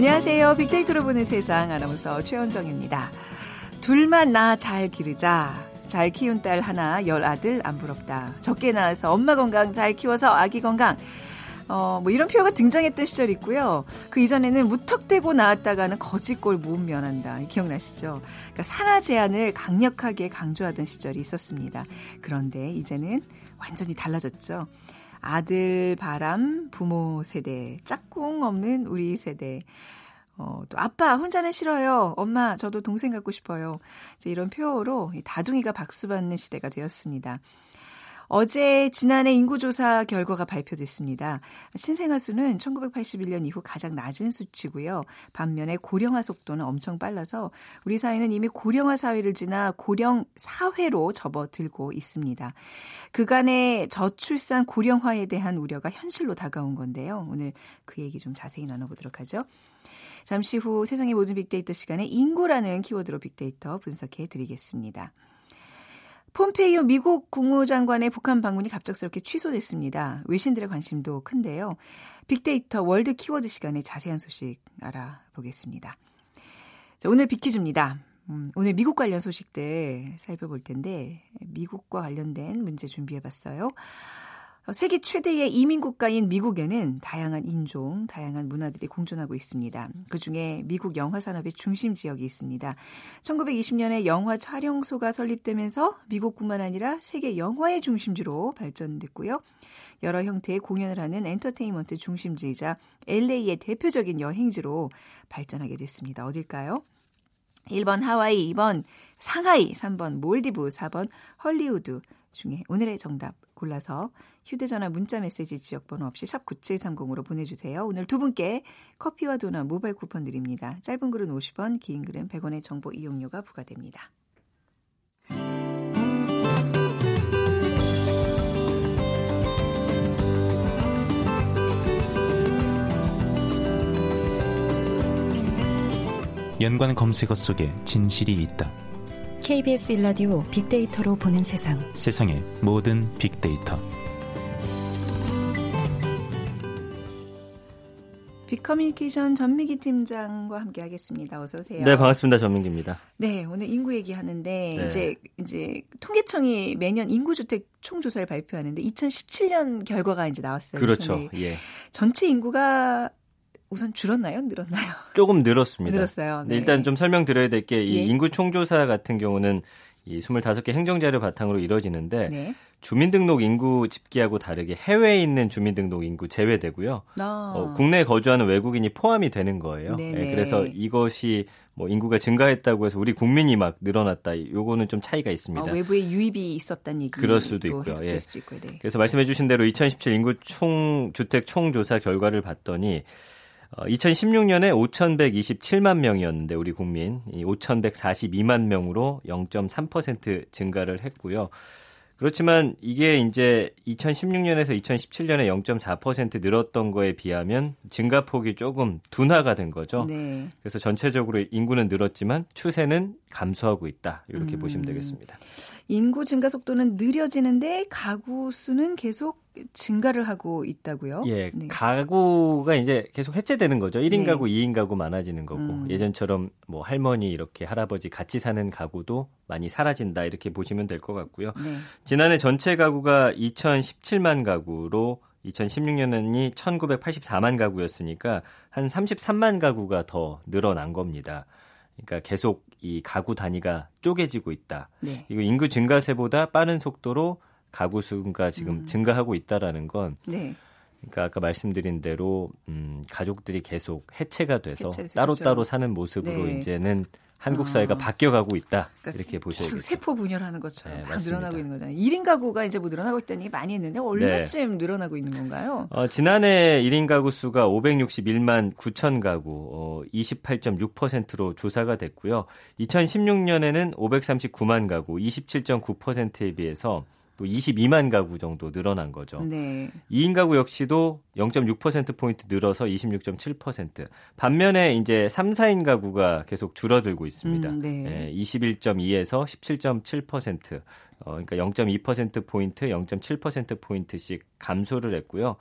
안녕하세요. 빅데이터로 보는 세상 아나운서 최원정입니다. 둘만 나 잘 기르자. 잘 키운 딸 하나, 열 아들 안 부럽다. 적게 낳아서 엄마 건강 잘 키워서 아기 건강. 어, 뭐 이런 표현가 등장했던 시절이 있고요. 그 이전에는 무턱대고 나왔다가는 거짓골 못 면한다. 기억나시죠? 그러니까 산하 제한을 강력하게 강조하던 시절이 있었습니다. 그런데 이제는 완전히 달라졌죠. 아들 바람 부모 세대 짝꿍 없는 우리 세대 어, 또 아빠 혼자는 싫어요. 엄마 저도 동생 갖고 싶어요. 이제 이런 표어로 다둥이가 박수받는 시대가 되었습니다. 어제 지난해 인구조사 결과가 발표됐습니다. 신생아 수는 1981년 이후 가장 낮은 수치고요. 반면에 고령화 속도는 엄청 빨라서 우리 사회는 이미 고령화 사회를 지나 고령 사회로 접어들고 있습니다. 그간의 저출산 고령화에 대한 우려가 현실로 다가온 건데요. 오늘 그 얘기 좀 자세히 나눠보도록 하죠. 잠시 후 세상의 모든 빅데이터 시간에 인구라는 키워드로 빅데이터 분석해 드리겠습니다. 폼페이오 미국 국무장관의 북한 방문이 갑작스럽게 취소됐습니다. 외신들의 관심도 큰데요. 빅데이터 월드 키워드 시간에 자세한 소식 알아보겠습니다. 자, 오늘 빅퀴즈입니다. 음, 오늘 미국 관련 소식들 살펴볼 텐데 미국과 관련된 문제 준비해봤어요. 어, 세계 최대의 이민 국가인 미국에는 다양한 인종, 다양한 문화들이 공존하고 있습니다. 그 중에 미국 영화 산업의 중심 지역이 있습니다. 1920년에 영화 촬영소가 설립되면서 미국뿐만 아니라 세계 영화의 중심지로 발전됐고요. 여러 형태의 공연을 하는 엔터테인먼트 중심지이자 LA의 대표적인 여행지로 발전하게 됐습니다. 어딜까요? 1번 하와이, 2번 상하이, 3번 몰디브, 4번 헐리우드 중에 오늘의 정답 골라서 휴대전화 문자 메시지 지역번호 없이 샵 9730으로 보내주세요. 오늘 두 분께 커피와 도넛 모바일 쿠폰 드립니다. 짧은 글은 50원, 긴 글은 100원의 정보 이용료가 부과됩니다. 연관 검색어 속에 진실이 있다. KBS 일라디오 빅데이터로 보는 세상. 세상의 모든 빅데이터. 빅커뮤니케이션 전미기 팀장과 함께 하겠습니다. 어서 오세요. 네, 반갑습니다. 전민기입니다. 네, 오늘 인구 얘기하는데 네. 이제 이제 통계청이 매년 인구 주택 총조사를 발표하는데 2017년 결과가 이제 나왔어요. 그렇죠. 예. 전체 인구가 우선 줄었나요? 늘었나요? 조금 늘었습니다. 늘었어요. 네. 일단 좀 설명드려야 될 게이 예. 인구 총조사 같은 경우는 이 25개 행정자료 바탕으로 이루어지는데 네. 주민등록 인구 집계하고 다르게 해외에 있는 주민등록 인구 제외되고요. 아. 어, 국내에 거주하는 외국인이 포함이 되는 거예요. 네, 그래서 이것이 뭐 인구가 증가했다고 해서 우리 국민이 막 늘어났다. 요거는 좀 차이가 있습니다. 어, 외부의 유입이 있었다는 얘기. 그럴 수도 있고요. 예. 수도 있고요. 네. 그래서 말씀해 주신 대로 2017 인구 총 주택 총조사 결과를 봤더니 어, 2016년에 5,127만 명이었는데 우리 국민 이 5,142만 명으로 0.3% 증가를 했고요. 그렇지만 이게 이제 2016년에서 2017년에 0.4% 늘었던 거에 비하면 증가폭이 조금 둔화가 된 거죠. 네. 그래서 전체적으로 인구는 늘었지만 추세는 감소하고 있다. 이렇게 음. 보시면 되겠습니다. 인구 증가 속도는 느려지는데 가구 수는 계속 증가를 하고 있다고요? 예. 네. 가구가 이제 계속 해체되는 거죠. 1인 네. 가구, 2인 가구 많아지는 거고 음. 예전처럼 뭐 할머니 이렇게 할아버지 같이 사는 가구도 많이 사라진다 이렇게 보시면 될 것 같고요. 네. 지난해 전체 가구가 2017만 가구로 2016년이 1984만 가구였으니까 한 33만 가구가 더 늘어난 겁니다. 그러니까 계속 이 가구 단위가 쪼개지고 있다. 네. 이거 인구 증가세보다 빠른 속도로 가구 수가 지금 음. 증가하고 있다라는 건 네. 그러니까 아까 말씀드린 대로 음, 가족들이 계속 해체가 돼서 따로따로 따로 사는 모습으로 네. 이제는 한국 사회가 아. 바뀌어가고 있다 그러니까 이렇게 보셔야겠죠. 세포 분열하는 것처럼 네, 늘어나고 있는 거잖아요. 1인 가구가 이제 뭐 늘어나고 있다는 얘기 많이 했는데 얼마쯤 네. 늘어나고 있는 건가요? 어, 지난해 1인 가구 수가 561만 9천 가구, 어, 28.6%로 조사가 됐고요. 2016년에는 539만 가구, 27.9%에 비해서 또 22만 가구 정도 늘어난 거죠. 네. 2인 가구 역시도 0.6% 포인트 늘어서 26.7%. 반면에 이제 3, 4인 가구가 계속 줄어들고 있습니다. 음, 네. 예, 21.2에서 17.7%. 어, 그러니까 0.2% 포인트, 0.7% 포인트씩 감소를 했고요.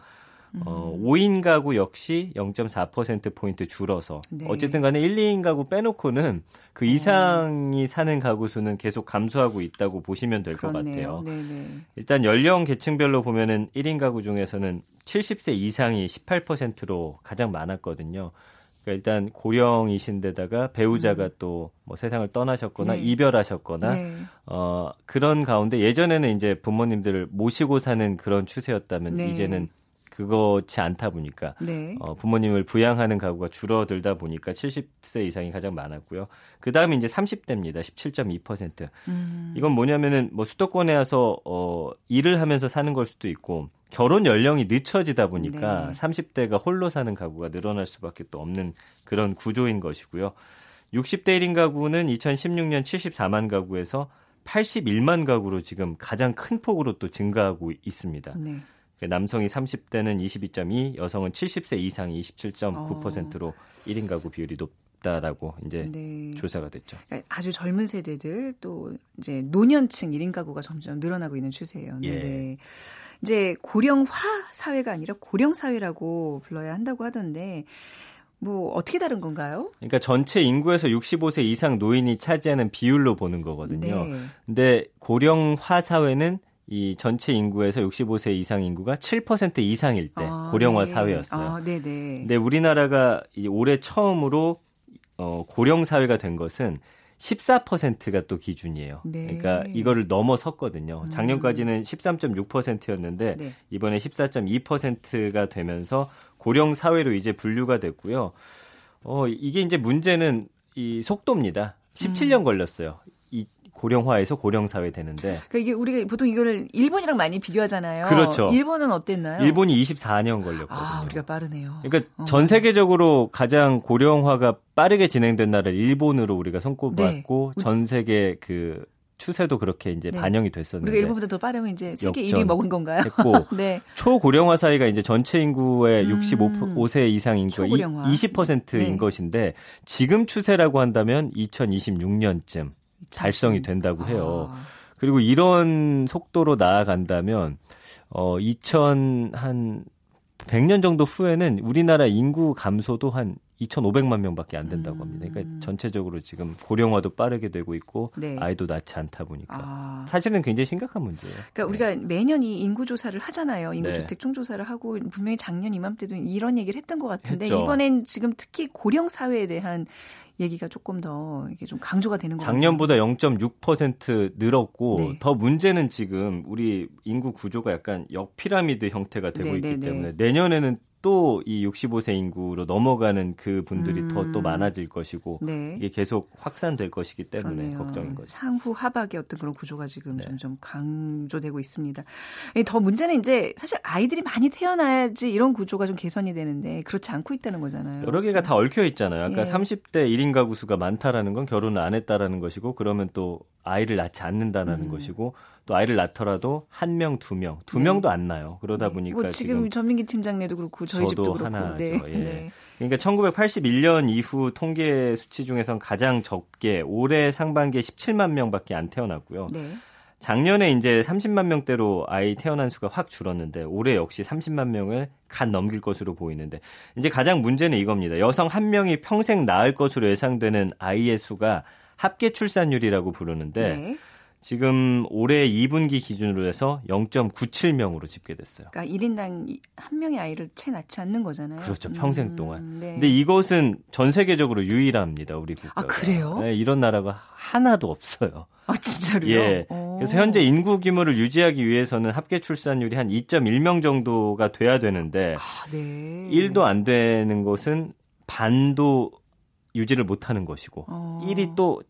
어, 5인 가구 역시 0.4%포인트 줄어서 네. 어쨌든 간에 1, 2인 가구 빼놓고는 그 어. 이상이 사는 가구 수는 계속 감소하고 있다고 보시면 될 것 같아요. 네네. 일단 연령 계층별로 보면은 1인 가구 중에서는 70세 이상이 18%로 가장 많았거든요. 그러니까 일단 고령이신데다가 배우자가 음. 또뭐 세상을 떠나셨거나 네. 이별하셨거나 네. 어 그런 가운데 예전에는 이제 부모님들을 모시고 사는 그런 추세였다면 네. 이제는 그것이 않다 보니까 네. 어, 부모님을 부양하는 가구가 줄어들다 보니까 70세 이상이 가장 많았고요. 그 다음에 이제 30대입니다. 17.2%. 음. 이건 뭐냐면은 뭐 수도권에 와서 어, 일을 하면서 사는 걸 수도 있고 결혼 연령이 늦춰지다 보니까 네. 30대가 홀로 사는 가구가 늘어날 수밖에 또 없는 그런 구조인 것이고요. 60대 1인 가구는 2016년 74만 가구에서 81만 가구로 지금 가장 큰 폭으로 또 증가하고 있습니다. 네. 그 남성이 30대는 22.2, 여성은 70세 이상이 27.9%로 어. 1인 가구 비율이 높 다라고 이제 네. 조사가 됐죠. 그러니까 아주 젊은 세대들 또 이제 노년층 1인 가구가 점점 늘어나고 있는 추세예요. 네. 예. 이제 고령화 사회가 아니라 고령 사회라고 불러야 한다고 하던데 뭐 어떻게 다른 건가요? 그러니까 전체 인구에서 65세 이상 노인이 차지하는 비율로 보는 거거든요. 네. 근데 고령화 사회는 이 전체 인구에서 65세 이상 인구가 7% 이상일 때 아, 고령화 네. 사회였어요. 아, 네네. 근데 우리나라가 이 올해 처음으로 어, 고령 사회가 된 것은 14%가 또 기준이에요. 네. 그러니까 이거를 넘어섰거든요. 음. 작년까지는 13.6%였는데 네. 이번에 14.2%가 되면서 고령 사회로 이제 분류가 됐고요. 어, 이게 이제 문제는 이 속도입니다. 17년 음. 걸렸어요. 고령화에서 고령사회 되는데. 그러니까 이게 우리가 보통 이거를 일본이랑 많이 비교하잖아요. 그렇죠. 일본은 어땠나요? 일본이 24년 걸렸거든요. 아, 우리가 빠르네요. 그러니까 어. 전 세계적으로 가장 고령화가 빠르게 진행된 나라 일본으로 우리가 손꼽았고 네. 전 세계 그 추세도 그렇게 이제 네. 반영이 됐었는데. 우리가 일본보다 더 빠르면 이제 세계 1위 먹은 건가요? 했고 네. 초고령화 사이가 이제 전체 인구의 음. 65세 이상 인구가 20%인 네. 것인데 지금 추세라고 한다면 2026년쯤 달성이 된다고 해요. 아. 그리고 이런 속도로 나아간다면 어 2000한 100년 정도 후에는 우리나라 인구 감소도 한 2,500만 명밖에 안 된다고 합니다. 그러니까 음. 전체적으로 지금 고령화도 빠르게 되고 있고 네. 아이도 낳지 않다 보니까 아. 사실은 굉장히 심각한 문제예요. 그러니까 네. 우리가 매년 이 인구 조사를 하잖아요. 인구 주택 총 조사를 하고 분명히 작년 이맘때도 이런 얘기를 했던 것 같은데 했죠. 이번엔 지금 특히 고령 사회에 대한 얘기가 조금 더 이게 좀 강조가 되는 것 작년보다 0.6% 늘었고 네. 더 문제는 지금 우리 인구 구조가 약간 역피라미드 형태가 되고 네, 있기 네, 네. 때문에 내년에는 또 이 65세 인구로 넘어가는 그 분들이 음. 더또 많아질 것이고 네. 이게 계속 확산될 것이기 때문에 그러네요. 걱정인 거죠. 상후 하박의 어떤 그런 구조가 지금 네. 점점 강조되고 있습니다. 더 문제는 이제 사실 아이들이 많이 태어나야지 이런 구조가 좀 개선이 되는데 그렇지 않고 있다는 거잖아요. 여러 개가 다 얽혀 있잖아요. 아까 예. 30대 1인 가구 수가 많다라는 건 결혼을 안 했다라는 것이고 그러면 또 아이를 낳지 않는다는 음. 것이고 또 아이를 낳더라도 한 명, 두 명, 두 네. 명도 안 나요. 그러다 네. 보니까 뭐 지금, 지금 전민기 팀장네도 그렇고 저희 집도 그렇고 하나죠. 네. 예. 네. 그러니까 1981년 이후 통계 수치 중에선 가장 적게 올해 상반기에 17만 명밖에 안 태어났고요. 네. 작년에 이제 30만 명대로 아이 태어난 수가 확 줄었는데 올해 역시 30만 명을 간 넘길 것으로 보이는데 이제 가장 문제는 이겁니다. 여성 한 명이 평생 낳을 것으로 예상되는 아이의 수가 합계 출산율이라고 부르는데 네. 지금 올해 2분기 기준으로 해서 0.97명으로 집계됐어요. 그러니까 1인당 한 명의 아이를 채 낳지 않는 거잖아요. 그렇죠. 평생 음, 동안. 네. 근데 이것은 전 세계적으로 유일합니다. 우리 국가. 아, 그래요? 네, 이런 나라가 하나도 없어요. 아, 진짜로요? 예. 오. 그래서 현재 인구 규모를 유지하기 위해서는 합계 출산율이 한 2.1명 정도가 돼야 되는데 아, 네. 1도 안 되는 것은 반도 유지를 못하는 것이고 어. 1이 또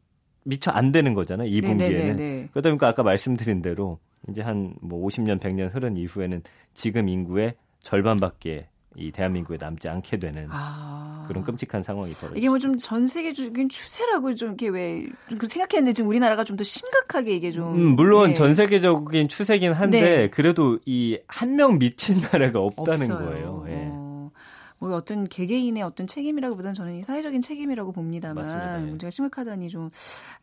미처 안 되는 거잖아요. 2분기에는. 네네네네. 그러다 보니까 아까 말씀드린 대로 이제 한 뭐 50년, 100년 흐른 이후에는 지금 인구의 절반밖에 이 대한민국에 남지 않게 되는 아. 그런 끔찍한 상황이 벌어요. 이게 뭐 좀 전 세계적인 추세라고 좀 이렇게 왜 생각했는데 지금 우리나라가 좀 더 심각하게 이게 좀 음, 물론 네. 전 세계적인 추세긴 한데 네. 그래도 이 한 명 미친 나라가 없다는 없어요. 거예요. 예. 어. 뭐 어떤 개개인의 어떤 책임이라고보다는 저는 사회적인 책임이라고 봅니다만 맞습니다. 예. 문제가 심각하다니 좀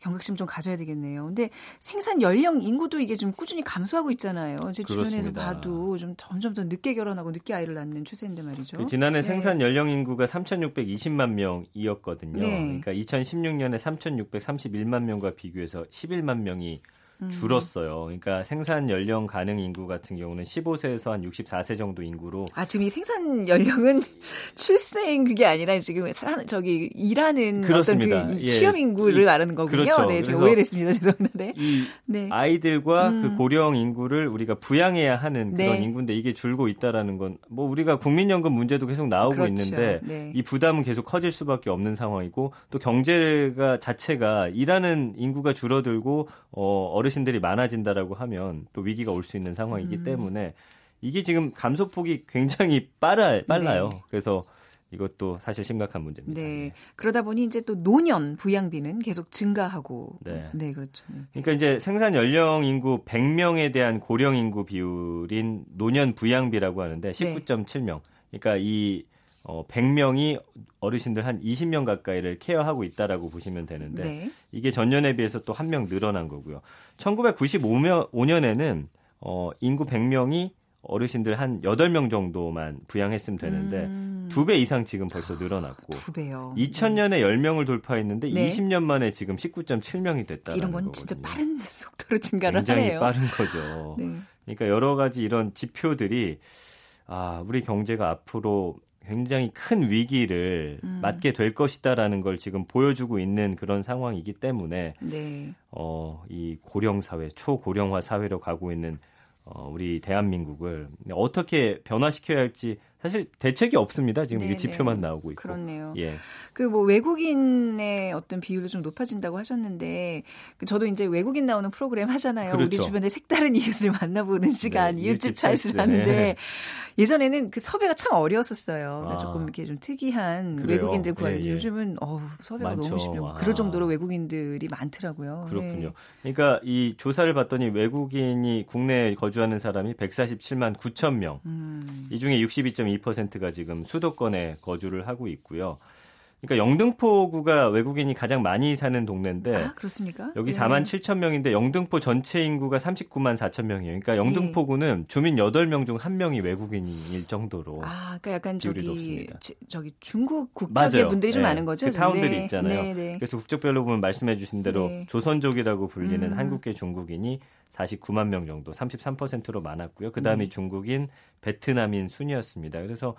경각심 좀 가져야 되겠네요. 근데 생산 연령 인구도 이게 좀 꾸준히 감소하고 있잖아요. 제 주변에서 봐도 좀 점점 더 늦게 결혼하고 늦게 아이를 낳는 추세인데 말이죠. 그 지난해 네. 생산 연령 인구가 3,620만 명이었거든요. 네. 그러니까 2016년에 3,631만 명과 비교해서 11만 명이 음. 줄었어요. 그러니까 생산 연령 가능 인구 같은 경우는 15세에서 한 64세 정도 인구로 아 지금 이 생산 연령은 출생 그게 아니라 지금 산, 저기 일하는 그렇습니다. 어떤 그 예. 취업 인구를 이, 말하는 거군요. 그렇죠. 네, 제가 오해를 했습니다. 죄송합니다. 네. 이 네. 아이들과 음. 그 고령 인구를 우리가 부양해야 하는 그런 네. 인구인데 이게 줄고 있다라는 건 뭐 우리가 국민연금 문제도 계속 나오고 그렇죠. 있는데 네. 이 부담은 계속 커질 수밖에 없는 상황이고 또 경제가 자체가 일하는 인구가 줄어들고 어 어르신들이 많아진다라고 하면 또 위기가 올 수 있는 상황이기 음. 때문에 이게 지금 감소폭이 굉장히 빨라, 빨라요. 네. 그래서 이것도 사실 심각한 문제입니다. 네. 네. 그러다 보니 이제 또 노년 부양비는 계속 증가하고. 네. 네, 그렇죠. 네. 그러니까 이제 생산 연령 인구 100명에 대한 고령 인구 비율인 노년 부양비라고 하는데 19.7명. 그러니까 이 어, 100명이 어르신들 한 20명 가까이를 케어하고 있다라고 보시면 되는데 네. 이게 전년에 비해서 또 한 명 늘어난 거고요. 1995년에는 어, 인구 100명이 어르신들 한 8명 정도만 부양했으면 되는데 음. 2배 이상 지금 벌써 늘어났고 2배요. 2000년에 10명을 돌파했는데 네. 20년 만에 지금 19.7명이 됐다는 이런 건 거거든요. 진짜 빠른 속도로 증가를 굉장히 하네요. 빠른 거죠. 네. 그러니까 여러 가지 이런 지표들이 아, 우리 경제가 앞으로 굉장히 큰 위기를 음. 맞게 될 것이다라는 걸 지금 보여주고 있는 그런 상황이기 때문에 네. 어, 이 고령 사회, 초고령화 사회로 가고 있는 어, 우리 대한민국을 어떻게 변화시켜야 할지 사실 대책이 없습니다. 지금 이 지표만 나오고 있고. 그렇네요. 예. 그 뭐 외국인의 어떤 비율도 좀 높아진다고 하셨는데 그 저도 이제 외국인 나오는 프로그램 하잖아요. 그렇죠. 우리 주변에 색다른 이웃을 만나보는 시간 네, 이웃집 차이스 하는데 네. 예전에는 그 섭외가 참 어려웠었어요. 아. 조금 이렇게 좀 특이한 그래요? 외국인들 구하기 예, 예. 요즘은 어우 섭외가 많죠. 너무 쉽고 그럴 정도로 외국인들이 많더라고요. 그렇군요. 네. 그러니까 이 조사를 봤더니 외국인이 국내에 거주하는 사람이 147만 9천 명. 음. 이 중에 62.2%가 지금 수도권에 거주를 하고 있고요. 그러니까 영등포구가 외국인이 가장 많이 사는 동네인데 아, 그렇습니까? 여기 네. 4만 7천 명인데 영등포 전체 인구가 39만 4천 명이에요. 그러니까 영등포구는 네. 주민 8명 중 1명이 외국인일 정도로 아, 그러니까 약간 저기 높습니다. 저기 중국 국적의 맞아요. 분들이 좀 네. 많은 거죠. 그 타운들이 네. 있잖아요. 네, 네. 그래서 국적별로 보면 말씀해 주신 대로 조선족이라고 불리는 음. 한국계 중국인이 49만 명 정도, 33%로 많았고요. 그다음이 중국인, 베트남인 순이었습니다. 그래서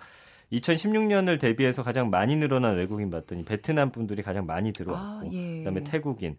2016년을 대비해서 가장 많이 늘어난 외국인 봤더니 베트남 분들이 가장 많이 들어왔고 아, 예. 그다음에 태국인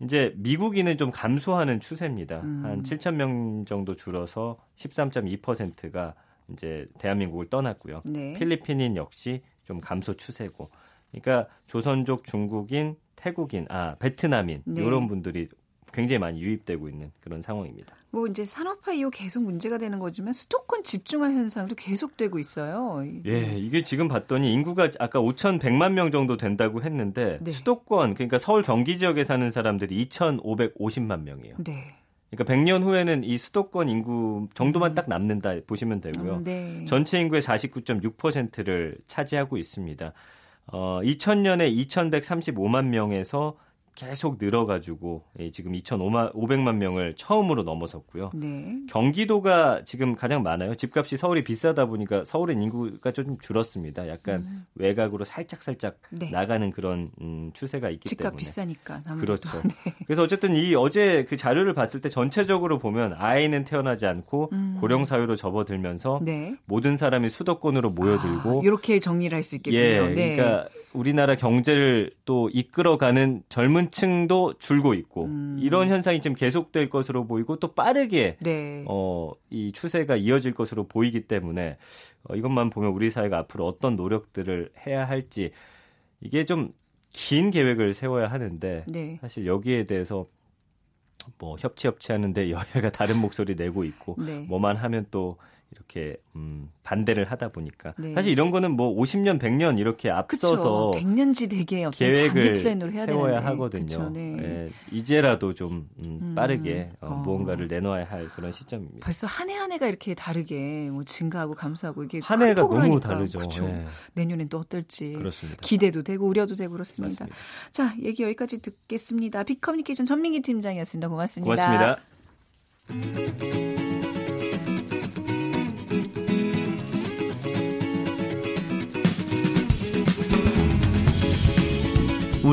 이제 미국인은 좀 감소하는 추세입니다. 음. 한 7천 명 정도 줄어서 13.2%가 이제 대한민국을 떠났고요. 네. 필리핀인 역시 좀 감소 추세고. 그러니까 조선족 중국인 태국인, 아 베트남인 네. 이런 분들이 굉장히 많이 유입되고 있는 그런 상황입니다. 뭐 이제 산업화 이후 계속 문제가 되는 거지만 수도권 집중화 현상도 계속되고 있어요. 예, 이게 지금 봤더니 인구가 아까 5,100만 명 정도 된다고 했는데 네. 수도권 그러니까 서울 경기 지역에 사는 사람들이 2,550만 명이에요. 네. 그러니까 100년 후에는 이 수도권 인구 정도만 음. 딱 남는다 보시면 되고요. 음, 네. 전체 인구의 49.6%를 차지하고 있습니다. 어, 2000년에 2,135만 명에서 계속 늘어가지고 예, 지금 2,500만 명을 처음으로 넘어섰고요. 네. 경기도가 지금 가장 많아요. 집값이 서울이 비싸다 보니까 서울의 인구가 좀 줄었습니다. 약간 음. 외곽으로 살짝 살짝 네. 나가는 그런 음, 추세가 있기 집값 때문에. 집값 비싸니까. 아무래도. 그렇죠. 네. 그래서 어쨌든 이 어제 그 자료를 봤을 때 전체적으로 보면 아이는 태어나지 않고 음. 고령 사회로 접어들면서 네. 모든 사람이 수도권으로 모여들고 아, 이렇게 정리를 할 수 있겠군요. 예, 네. 그러니까 우리나라 경제를 또 이끌어가는 젊은 층도 줄고 있고 음. 이런 현상이 지금 계속될 것으로 보이고 또 빠르게 네. 어, 이 추세가 이어질 것으로 보이기 때문에 어, 이것만 보면 우리 사회가 앞으로 어떤 노력들을 해야 할지 이게 좀 긴 계획을 세워야 하는데 네. 사실 여기에 대해서 뭐 협치 협치 하는데 여야가 다른 목소리 내고 있고 네. 뭐만 하면 또 이렇게 음, 반대를 하다 보니까 네. 사실 이런 거는 뭐 50년, 100년 이렇게 앞서서 그쵸. 100년지 되게 계획을 플랜으로 해야 세워야 되는데. 하거든요. 네. 예, 이제라도 좀 음, 음. 빠르게 어, 어. 무언가를 내놓아야 할 그런 시점입니다. 벌써 한 해 한 해가 이렇게 다르게 뭐 증가하고 감소하고 이게 한 해가 너무 다르죠. 네. 내년엔 또 어떨지 그렇습니다. 기대도 되고 우려도 되고 그렇습니다. 맞습니다. 자, 얘기 여기까지 듣겠습니다. 빅커뮤니케이션 전민기 팀장이었습니다. 고맙습니다. 고맙습니다.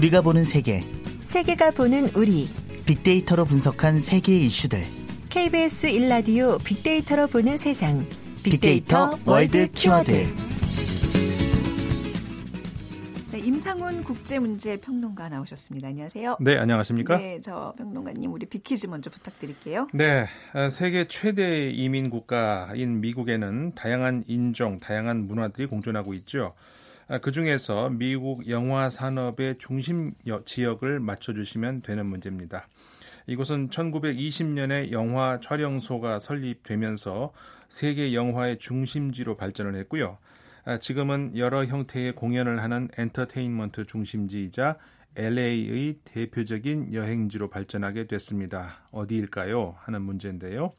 우리가 보는 세계. 세계가 보는 우리. 빅데이터로 분석한 세계 이슈들. KBS 일라디오 빅데이터로 보는 세상. 빅데이터, 빅데이터 월드 키워드. 네, 임상훈 국제문제평론가 나오셨습니다. 안녕하세요. 네, 안녕하십니까? 네, 저 평론가님 우리 빅퀴즈 먼저 부탁드릴게요. 네, 아, 세계 최대 이민 국가인 미국에는 다양한 인종, 다양한 문화들이 공존하고 있죠. 아, 그 중에서 미국 영화 산업의 중심 지역을 맞춰주시면 되는 문제입니다. 이곳은 1920년에 영화 촬영소가 설립되면서 세계 영화의 중심지로 발전을 했고요. 아, 지금은 여러 형태의 공연을 하는 엔터테인먼트 중심지이자 LA의 대표적인 여행지로 발전하게 됐습니다. 어디일까요? 하는 문제인데요.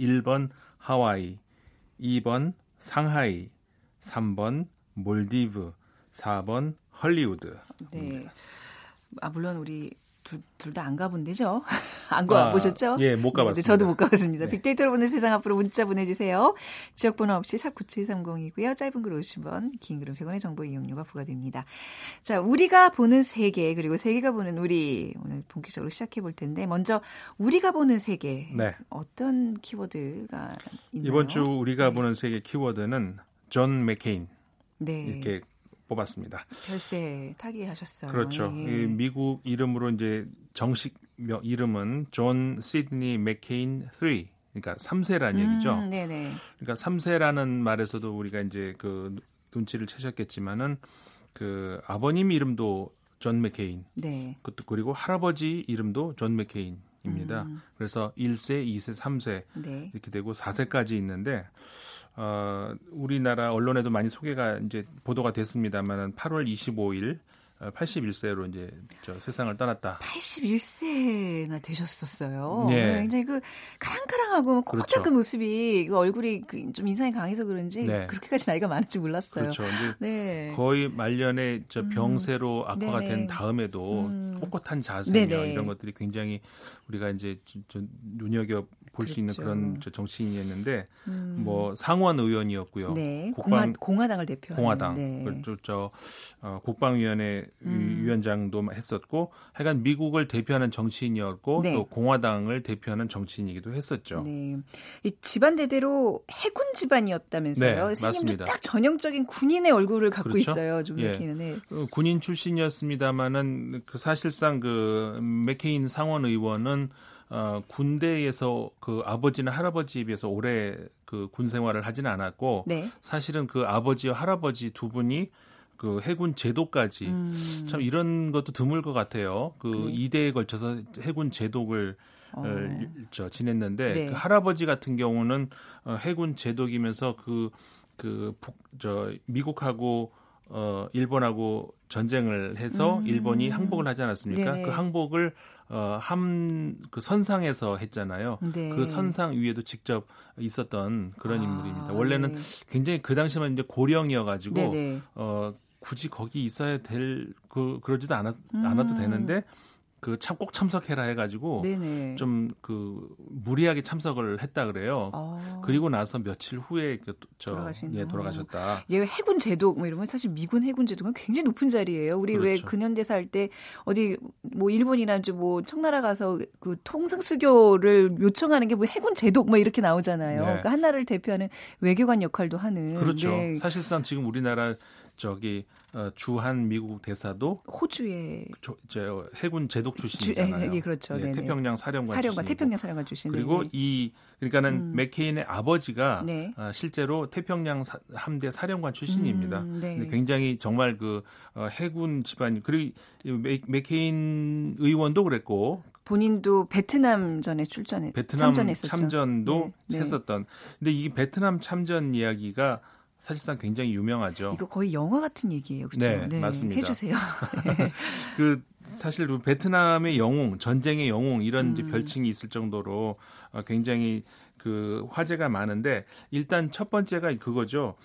1번 하와이, 2번 상하이, 3번 몰디브, 4번 헐리우드. 네. 아 물론 우리 둘 다 안 가본 데죠? 안 가보셨죠? 아, 예, 못 가봤습니다. 네, 저도 못 가봤습니다. 네. 빅데이터로 보는 세상 앞으로 문자 보내주세요. 지역번호 없이 샵 9730이고요. 짧은 글 50원, 긴 글은 100원의 정보 이용료가 부과됩니다. 자, 우리가 보는 세계, 그리고 세계가 보는 우리, 오늘 본격적으로 시작해 볼 텐데, 먼저 우리가 보는 세계. 네. 어떤 키워드가 있나요? 이번 주 우리가 네. 보는 세계 키워드는 존 맥케인. 네. 이렇게 뽑았습니다. 별세 타계하셨어요. 그렇죠. 예. 미국 이름으로 이제 정식 이름은 존 시드니 맥케인 3. 그러니까 3세라는 음, 얘기죠. 네네. 그러니까 3세라는 말에서도 우리가 이제 그 눈치를 채셨겠지만은 그 아버님 이름도 존 맥케인. 네. 그것도 그리고 할아버지 이름도 존 맥케인입니다. 음. 그래서 1세, 2세, 3세 네. 이렇게 되고 4세까지 있는데 어, 우리나라 언론에도 많이 소개가 이제 보도가 됐습니다만은 8월 25일 81세로 어, 이제 저 세상을 떠났다. 81세나 되셨었어요. 네. 굉장히 그 카랑카랑하고 코 그렇죠. 닦은 모습이 그 얼굴이 그 좀 인상이 강해서 그런지 네. 그렇게까지 나이가 많을지 몰랐어요. 그렇죠. 이제 네. 거의 말년에 저 음. 병세로 음. 악화가 네네. 된 다음에도 음. 꼿꼿한 자세며 네네. 이런 것들이 굉장히 우리가 이제 좀 눈여겨 볼수 그렇죠. 있는 그런 정치인이었는데 음. 뭐 상원 의원이었고요. 네. 국방 공화, 당을 대표 공화당 네. 저, 저 어, 국방위원회 음. 위원장도 했었고 하여간 미국을 대표하는 정치인이었고 네. 또 공화당을 대표하는 정치인이기도 했었죠. 네. 이 집안 대대로 해군 집안이었다면서요. 네, 맞습니다. 딱 전형적인 군인의 얼굴을 갖고 그렇죠? 있어요. 좀 예. 맥케인은. 네. 어, 군인 출신이었습니다마는 그 사실상 그 맥케인 상원 의원은 어, 군대에서 그 아버지나 할아버지에 비해서 오래 그 군 생활을 하지는 않았고 네. 사실은 그 아버지와 할아버지 두 분이 그 해군 제도까지 음. 참 이런 것도 드물 것 같아요. 그 네. 2대에 걸쳐서 해군 제독을 어. 저 지냈는데 네. 그 할아버지 같은 경우는 어, 해군 제독이면서 그 그 북 저 미국하고 어 일본하고 전쟁을 해서 음. 일본이 항복을 하지 않았습니까? 네네. 그 항복을 어, 함, 그 선상에서 했잖아요. 네. 그 선상 위에도 직접 있었던 그런 아, 인물입니다. 원래는 네. 굉장히 그 당시만 이제 고령이어가지고, 네네. 어, 굳이 거기 있어야 될, 그, 그러지도 않았, 음. 않아도 되는데, 그 참 꼭 참석해라 해가지고 좀 그 무리하게 참석을 했다 그래요. 아. 그리고 나서 며칠 후에 그저 예, 돌아가셨다. 예, 해군 제도 뭐 이런 건 사실 미군 해군 제도가 굉장히 높은 자리예요. 우리 그렇죠. 왜 근현대사 할 때 어디 뭐 일본이나 뭐 청나라 가서 그 통상 수교를 요청하는 게 뭐 해군 제도 뭐 이렇게 나오잖아요. 네. 그러니까 한 나라를 대표하는 외교관 역할도 하는. 그렇죠. 네. 사실상 지금 우리나라 저기 어, 주한 미국 대사도 호주의 저, 저 해군 제독 출신이잖아요. 주, 예, 그렇죠. 네, 태평양 사령관 사령관 태평양 사령관 출신. 그리고 네. 이 그러니까는 음. 맥케인의 아버지가 네. 어, 실제로 태평양 사, 함대 사령관 출신입니다. 음, 네. 굉장히 정말 그 어, 해군 집안 그리고 맥, 맥케인 의원도 그랬고 본인도 베트남 전에 출전해 베트남 참전했었죠. 참전도 네, 했었던. 근데 이 베트남 참전 이야기가 사실상 굉장히 유명하죠. 이거 거의 영화 같은 얘기예요, 그렇죠? 네, 네, 맞습니다. 해주세요. 네. 그 사실 그 베트남의 영웅, 전쟁의 영웅 이런 음. 별칭이 있을 정도로 어, 굉장히 그 화제가 많은데 일단 첫 번째가 그거죠.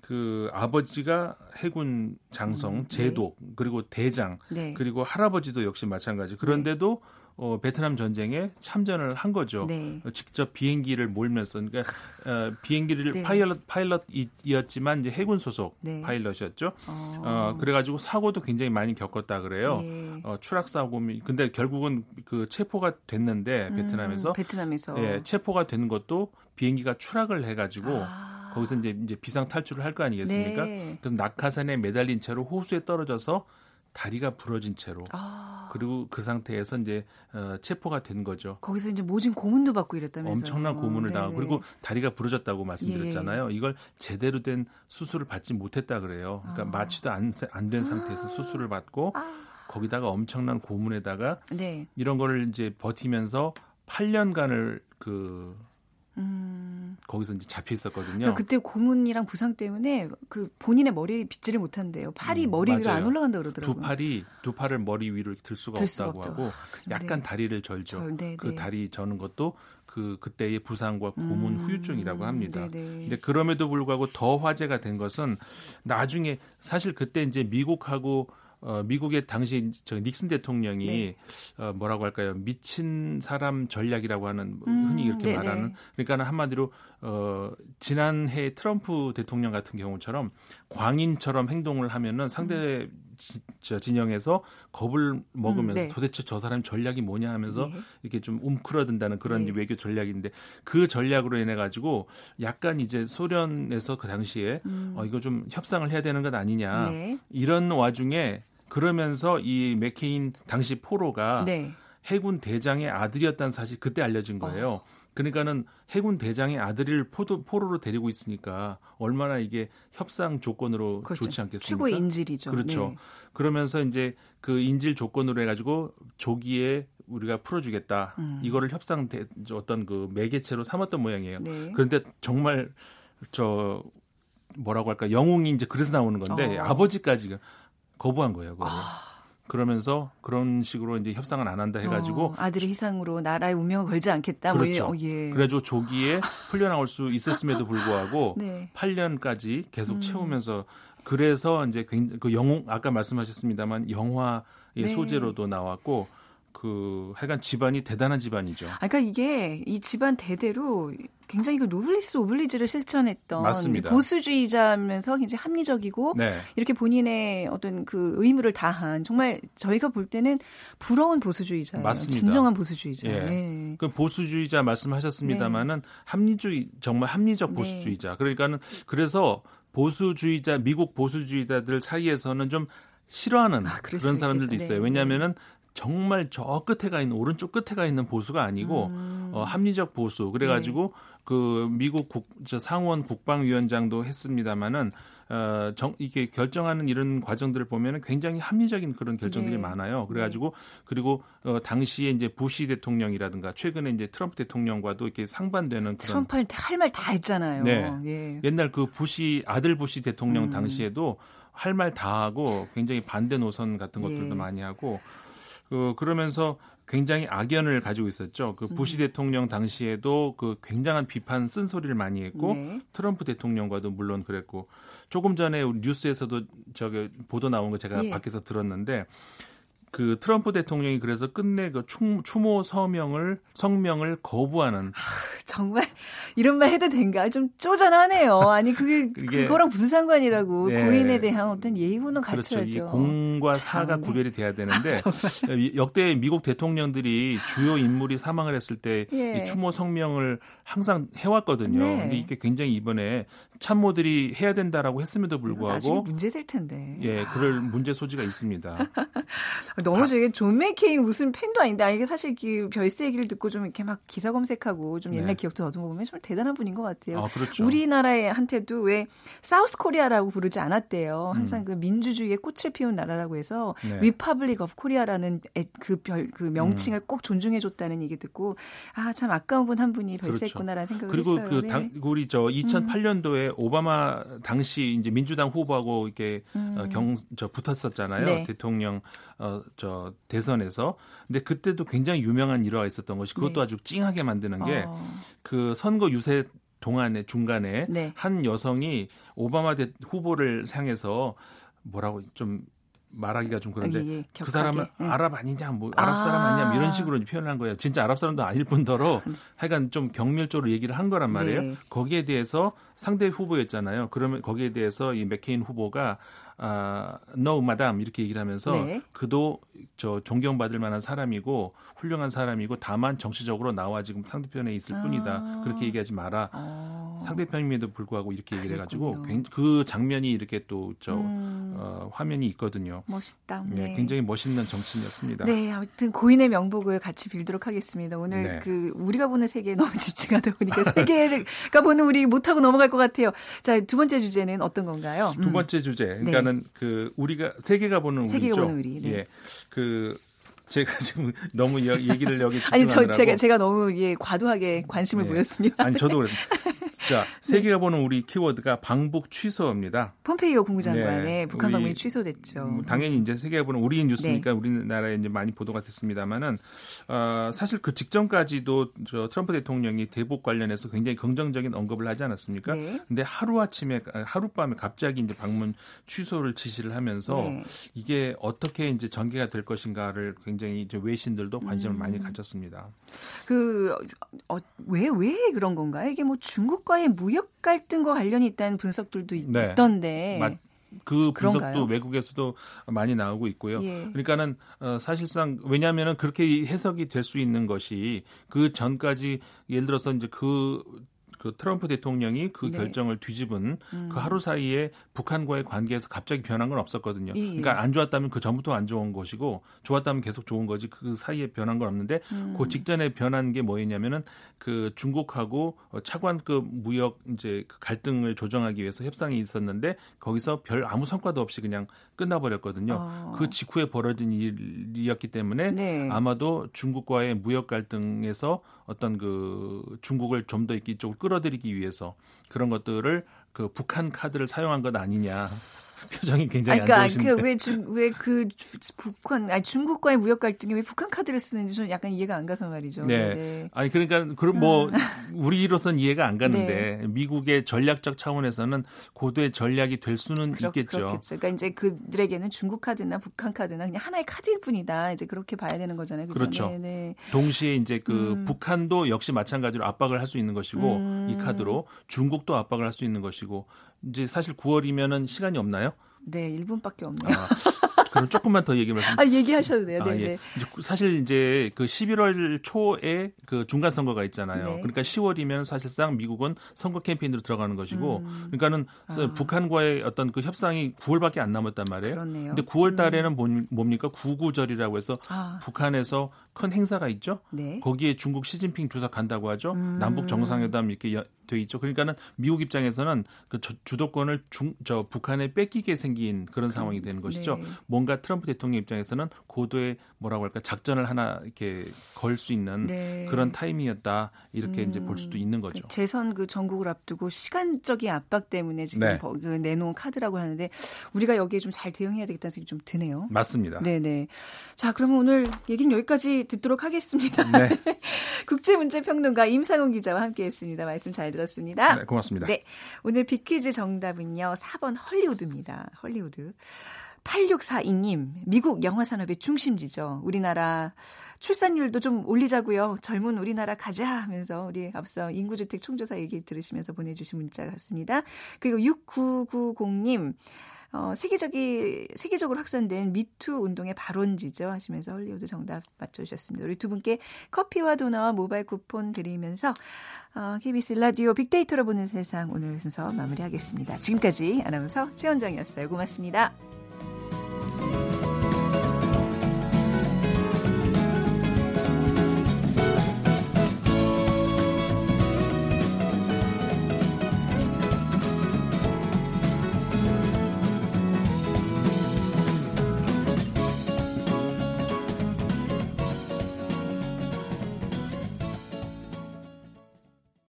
그 아버지가 해군 장성, 음, 네. 제독, 그리고 대장, 네. 그리고 할아버지도 역시 마찬가지. 그런데도 네. 어, 베트남 전쟁에 참전을 한 거죠. 네. 어, 직접 비행기를 몰면서 그러니까 어, 비행기를 네. 파일럿 파일럿이었지만 이제 해군 소속 네. 파일럿이었죠. 어. 어. 그래가지고 사고도 굉장히 많이 겪었다 그래요. 네. 어, 추락 사고 근데 결국은 그 체포가 됐는데 음, 베트남에서 음, 베트남에서 예, 체포가 된 것도 비행기가 추락을 해가지고. 아. 거기서 이제 이제 비상 탈출을 할 거 아니겠습니까? 네. 그래서 낙하산에 매달린 채로 호수에 떨어져서 다리가 부러진 채로 아. 그리고 그 상태에서 이제 어, 체포가 된 거죠. 거기서 이제 모진 고문도 받고 이랬다면서요. 엄청난 고문을 어, 당하고 그리고 다리가 부러졌다고 말씀드렸잖아요. 예. 이걸 제대로 된 수술을 받지 못했다 그래요. 그러니까 아. 마취도 안 된 상태에서 수술을 받고 아. 거기다가 엄청난 고문에다가 네. 이런 거를 이제 버티면서 8년간을 그 음. 거기서 이제 잡혀 있었거든요. 그러니까 그때 고문이랑 부상 때문에 그 본인의 머리 빗질을 못 한대요. 팔이 음, 머리 위로 안 올라간다 그러더라고요. 두 팔이 두 팔을 머리 위로 들 수가 들 없다고 수가 하고 아, 약간 다리를 절죠. 절, 네, 그 네. 다리 저는 것도 그 그때의 부상과 고문 음, 후유증이라고 합니다. 네네. 네. 근데 그럼에도 불구하고 더 화제가 된 것은 나중에 사실 그때 이제 미국하고 어, 미국의 당시 저 닉슨 대통령이 네. 어, 뭐라고 할까요? 미친 사람 전략이라고 하는 뭐 음, 흔히 이렇게 네네. 말하는 그러니까 하마디로 어, 지난해 트럼프 대통령 같은 경우처럼 광인처럼 행동을 하면은 상대 음. 지, 저 진영에서 겁을 먹으면서 음, 네. 도대체 저 사람 전략이 뭐냐 하면서 네. 이렇게 좀 움크러든다는 그런 네. 외교 전략인데 그 전략으로 인해 가지고 약간 이제 소련에서 그 당시에 음. 어, 이거 좀 협상을 해야 되는 것 아니냐 네. 이런 와중에 그러면서 이 맥케인 당시 포로가 네. 해군 대장의 아들이었다는 사실 그때 알려진 거예요. 어. 그러니까는 해군 대장의 아들을 포도, 포로로 데리고 있으니까 얼마나 이게 협상 조건으로 그렇죠. 좋지 않겠습니까? 최고의 인질이죠. 그렇죠. 네. 그러면서 이제 그 인질 조건으로 해가지고 조기에 우리가 풀어주겠다. 음. 이거를 협상 대, 어떤 그 매개체로 삼았던 모양이에요. 네. 그런데 정말 저 뭐라고 할까 영웅이 이제 그래서 나오는 건데 어. 아버지까지 거부한 거예요. 아. 그러면서 그런 식으로 이제 협상을 안 한다 해가지고 어, 아들의 희생으로 나라의 운명을 걸지 않겠다. 뭐 그렇죠. 뭐, 어, 예. 그래가지고 조기에 풀려나올 수 있었음에도 불구하고 네. 8년까지 계속 음. 채우면서 그래서 이제 그 영웅 아까 말씀하셨습니다만 영화 의 네. 소재로도 나왔고 그 하여간 집안이 대단한 집안이죠. 아, 그러니까 이게 이 집안 대대로 굉장히 그 노블리스 오블리즈를 실천했던 맞습니다. 보수주의자면서 굉장히 합리적이고 네. 이렇게 본인의 어떤 그 의무를 다한 정말 저희가 볼 때는 부러운 보수주의자예요. 맞습니다. 진정한 보수주의자. 예. 네. 그 보수주의자 말씀하셨습니다마는 네. 합리주의 정말 합리적 네. 보수주의자. 그러니까는 그래서 보수주의자 미국 보수주의자들 사이에서는 좀 싫어하는 아, 그런 사람들도 있어요. 네. 왜냐하면은 정말 저 끝에 가 있는 오른쪽 끝에 가 있는 보수가 아니고 음. 어, 합리적 보수 그래가지고 네. 그 미국 국, 저 상원 국방위원장도 했습니다마는 어, 정, 이게 결정하는 이런 과정들을 보면 은 굉장히 합리적인 그런 결정들이 네. 많아요. 그래가지고 그리고 어, 당시에 이제 부시 대통령이라든가 최근에 이제 트럼프 대통령과도 이렇게 상반되는 그런 트럼프한테 할 말 다 했잖아요. 네. 예. 옛날 그 부시 아들 부시 대통령 음. 당시에도 할 말 다 하고 굉장히 반대 노선 같은 것들도 예. 많이 하고 그 그러면서 굉장히 악연을 가지고 있었죠. 그 부시 음. 대통령 당시에도 그 굉장한 비판 쓴소리를 많이 했고 네. 트럼프 대통령과도 물론 그랬고 조금 전에 뉴스에서도 저기 보도 나온 거 제가 예. 밖에서 들었는데 그 트럼프 대통령이 그래서 끝내 그 추모 서명을 성명을 거부하는 아, 정말 이런 말 해도 된가 좀 쪼잔하네요. 아니 그게 그거랑 무슨 상관이라고 네. 고인에 대한 어떤 예의는 갖춰야죠. 그렇죠. 공과 사가 구별이 돼야 되는데 역대 미국 대통령들이 주요 인물이 사망을 했을 때 예. 추모 성명을 항상 해왔거든요. 네. 근데 이게 굉장히 이번에 참모들이 해야 된다라고 했음에도 불구하고 문제될 텐데. 예, 그럴 문제 소지가 있습니다. 너무 저게 존 맥케인 무슨 팬도 아닌데, 아, 이게 사실 그 별세 얘기를 듣고 좀 이렇게 막 기사 검색하고 좀 옛날 네. 기억 더듬어 보면 정말 대단한 분인 것 같아요. 아, 그렇죠. 우리나라에 한테도 왜 South Korea라고 부르지 않았대요. 항상 음. 그 민주주의의 꽃을 피운 나라라고 해서 네. Republic of Korea라는 그 별, 그 명칭을 음. 꼭 존중해 줬다는 얘기 듣고, 아, 참 아까운 분 한 분이 별세했구나라는 그렇죠. 생각을 그리고 했어요. 그리고 그 당, 우리 저 2008년도에 음. 오바마 당시 이제 민주당 후보하고 이렇게 음. 어, 경, 저 붙었었잖아요. 네. 대통령 어, 저 대선에서. 근데 그때도 굉장히 유명한 일화가 있었던 것이 그것도 네. 아주 찡하게 만드는 게그 어. 선거 유세 동안에 중간에 네. 한 여성이 오바마 대, 후보를 향해서 뭐라고 좀 말하기가 좀 그런데 예, 예, 그 사람은 예. 아랍 아니냐 뭐 아랍 사람 아. 니냐 뭐 이런 식으로 표현한 거예요. 진짜 아랍 사람도 아닐 뿐더러 하여간 좀 경멸적으로 얘기를 한 거란 말이에요. 네. 거기에 대해서 상대 후보였잖아요. 그러면 거기에 대해서 이 맥케인 후보가 아, no, madam 이렇게 얘기를 하면서 네. 그도 저 존경받을 만한 사람이고 훌륭한 사람이고 다만 정치적으로 나와 지금 상대편에 있을 아. 뿐이다. 그렇게 얘기하지 마라. 아. 상대편임에도 불구하고 이렇게 얘기를 해가지고 그 장면이 이렇게 또저 음. 어, 화면이 있거든요. 멋있다. 네. 네. 굉장히 멋있는 정치인이었습니다. 네, 아무튼 고인의 명복을 같이 빌도록 하겠습니다. 오늘 네. 그 우리가 보는 세계에 너무 집중하다 보니까 세계가 보는 우리 못하고 넘어갈 것 같아요. 자, 두 번째 주제는 어떤 건가요? 두 번째 주제. 네. 그러니까는 그 우리가 세계가 보는 우리죠. 세계가 보는 우리. 네. 예. 그 제가 지금 너무 얘기를 여기 아니 저 제가 제가 너무 예 과도하게 관심을 네. 보였습니다. 아니 저도 그랬습니다. 자, 세계가 보는 우리 키워드가 방북 취소입니다. 폼페이오 국무장관의 네. 북한 방문이 취소됐죠. 뭐 당연히 이제 세계가 보는 우리 뉴스니까 네. 우리나라에 이제 많이 보도가 됐습니다만은 어, 사실 그 직전까지도 저 트럼프 대통령이 대북 관련해서 굉장히 긍정적인 언급을 하지 않았습니까? 네. 근데 하루 아침에 하룻밤에 갑자기 이제 방문 취소를 지시를 하면서 네. 이게 어떻게 이제 전개가 될 것인가를 굉장히 이제 외신들도 관심을 음. 많이 가졌습니다. 그 왜왜 어, 왜 그런 건가요? 이게 뭐 중국과의 무역 갈등과 관련이 있다는 분석들도 네. 있던데. 맞, 그 분석도 그런가요? 외국에서도 많이 나오고 있고요. 예. 그러니까는 어, 사실상 왜냐하면은 그렇게 해석이 될 수 있는 것이 그 전까지 예를 들어서 이제 그 그 트럼프 대통령이 그 네. 결정을 뒤집은 음. 그 하루 사이에 북한과의 관계에서 갑자기 변한 건 없었거든요. 예, 예. 그러니까 안 좋았다면 그 전부터 안 좋은 것이고 좋았다면 계속 좋은 거지 그 사이에 변한 건 없는데 음. 그 직전에 변한 게 뭐였냐면은 그 중국하고 차관급 무역 이제 그 갈등을 조정하기 위해서 협상이 있었는데 거기서 별 아무 성과도 없이 그냥 끝나버렸거든요. 어. 그 직후에 벌어진 일이었기 때문에 네. 아마도 중국과의 무역 갈등에서 어떤 그 중국을 좀 더 이쪽으로 끌어들이기 위해서 그런 것들을 그 북한 카드를 사용한 것 아니냐. 표정이 굉장히 그러니까, 안 좋으신데. 그왜왜그 북한 아니 중국과의 무역 갈등이 왜 북한 카드를 쓰는지 좀 약간 이해가 안 가서 말이죠. 네. 네. 아니 그러니까 그럼 뭐 아. 우리로선 이해가 안 가는데 네. 미국의 전략적 차원에서는 고도의 전략이 될 수는 그렇, 있겠죠. 그렇겠죠. 그러니까 이제 그들에게는 중국 카드나 북한 카드나 그냥 하나의 카드일 뿐이다. 이제 그렇게 봐야 되는 거잖아요. 그렇죠. 그렇죠. 네, 네. 동시에 이제 그 음. 북한도 역시 마찬가지로 압박을 할 수 있는 것이고 음. 이 카드로 중국도 압박을 할 수 있는 것이고 이제 사실 9월이면은 시간이 없나요? 네, 1분밖에 없네요. 아, 그럼 조금만 더 얘기 말씀. 아, 얘기하셔도 돼요. 네, 아, 예. 네. 사실 이제 그 11월 초에 그 중간 선거가 있잖아요. 네. 그러니까 10월이면 사실상 미국은 선거 캠페인으로 들어가는 것이고, 음. 그러니까는 아. 북한과의 어떤 그 협상이 9월밖에 안 남았단 말이에요. 그렇네요. 근데 9월 달에는 음. 뭡니까? 구구절이라고 해서 아. 북한에서 큰 행사가 있죠. 네. 거기에 중국 시진핑 주석 간다고 하죠. 음. 남북 정상회담 이렇게 돼 있죠. 그러니까는 미국 입장에서는 그 주도권을 중, 저 북한에 뺏기게 생긴 그런 상황이 되는 것이죠. 네. 뭔가 트럼프 대통령 입장에서는 고도의 뭐라고 할까 작전을 하나 이렇게 걸 수 있는 네. 그런 타임이었다 이렇게 음. 이제 볼 수도 있는 거죠. 그 재선 그 전국을 앞두고 시간적인 압박 때문에 지금 네. 그 내놓은 카드라고 하는데 우리가 여기에 좀 잘 대응해야 되겠다는 생각이 좀 드네요. 맞습니다. 네네. 자 그러면 오늘 얘기는 여기까지 듣도록 하겠습니다. 네. 국제문제평론가 임상훈 기자와 함께했습니다. 말씀 잘 들었습니다. 네, 고맙습니다. 네, 오늘 비퀴즈 정답은요 4번 헐리우드입니다. 헐리우드. 8642님, 미국 영화 산업의 중심지죠. 우리나라 출산율도 좀 올리자고요. 젊은 우리나라 가자 하면서 우리 앞서 인구주택 총조사 얘기 들으시면서 보내주신 문자 같습니다. 그리고 6990님, 어, 세계적이, 세계적으로 확산된 미투 운동의 발원지죠. 하시면서 헐리우드 정답 맞춰주셨습니다. 우리 두 분께 커피와 도너와 모바일 쿠폰 드리면서 어, KBS 라디오 빅데이터로 보는 세상 오늘 순서 마무리하겠습니다. 지금까지 아나운서 최현정이었어요. 고맙습니다.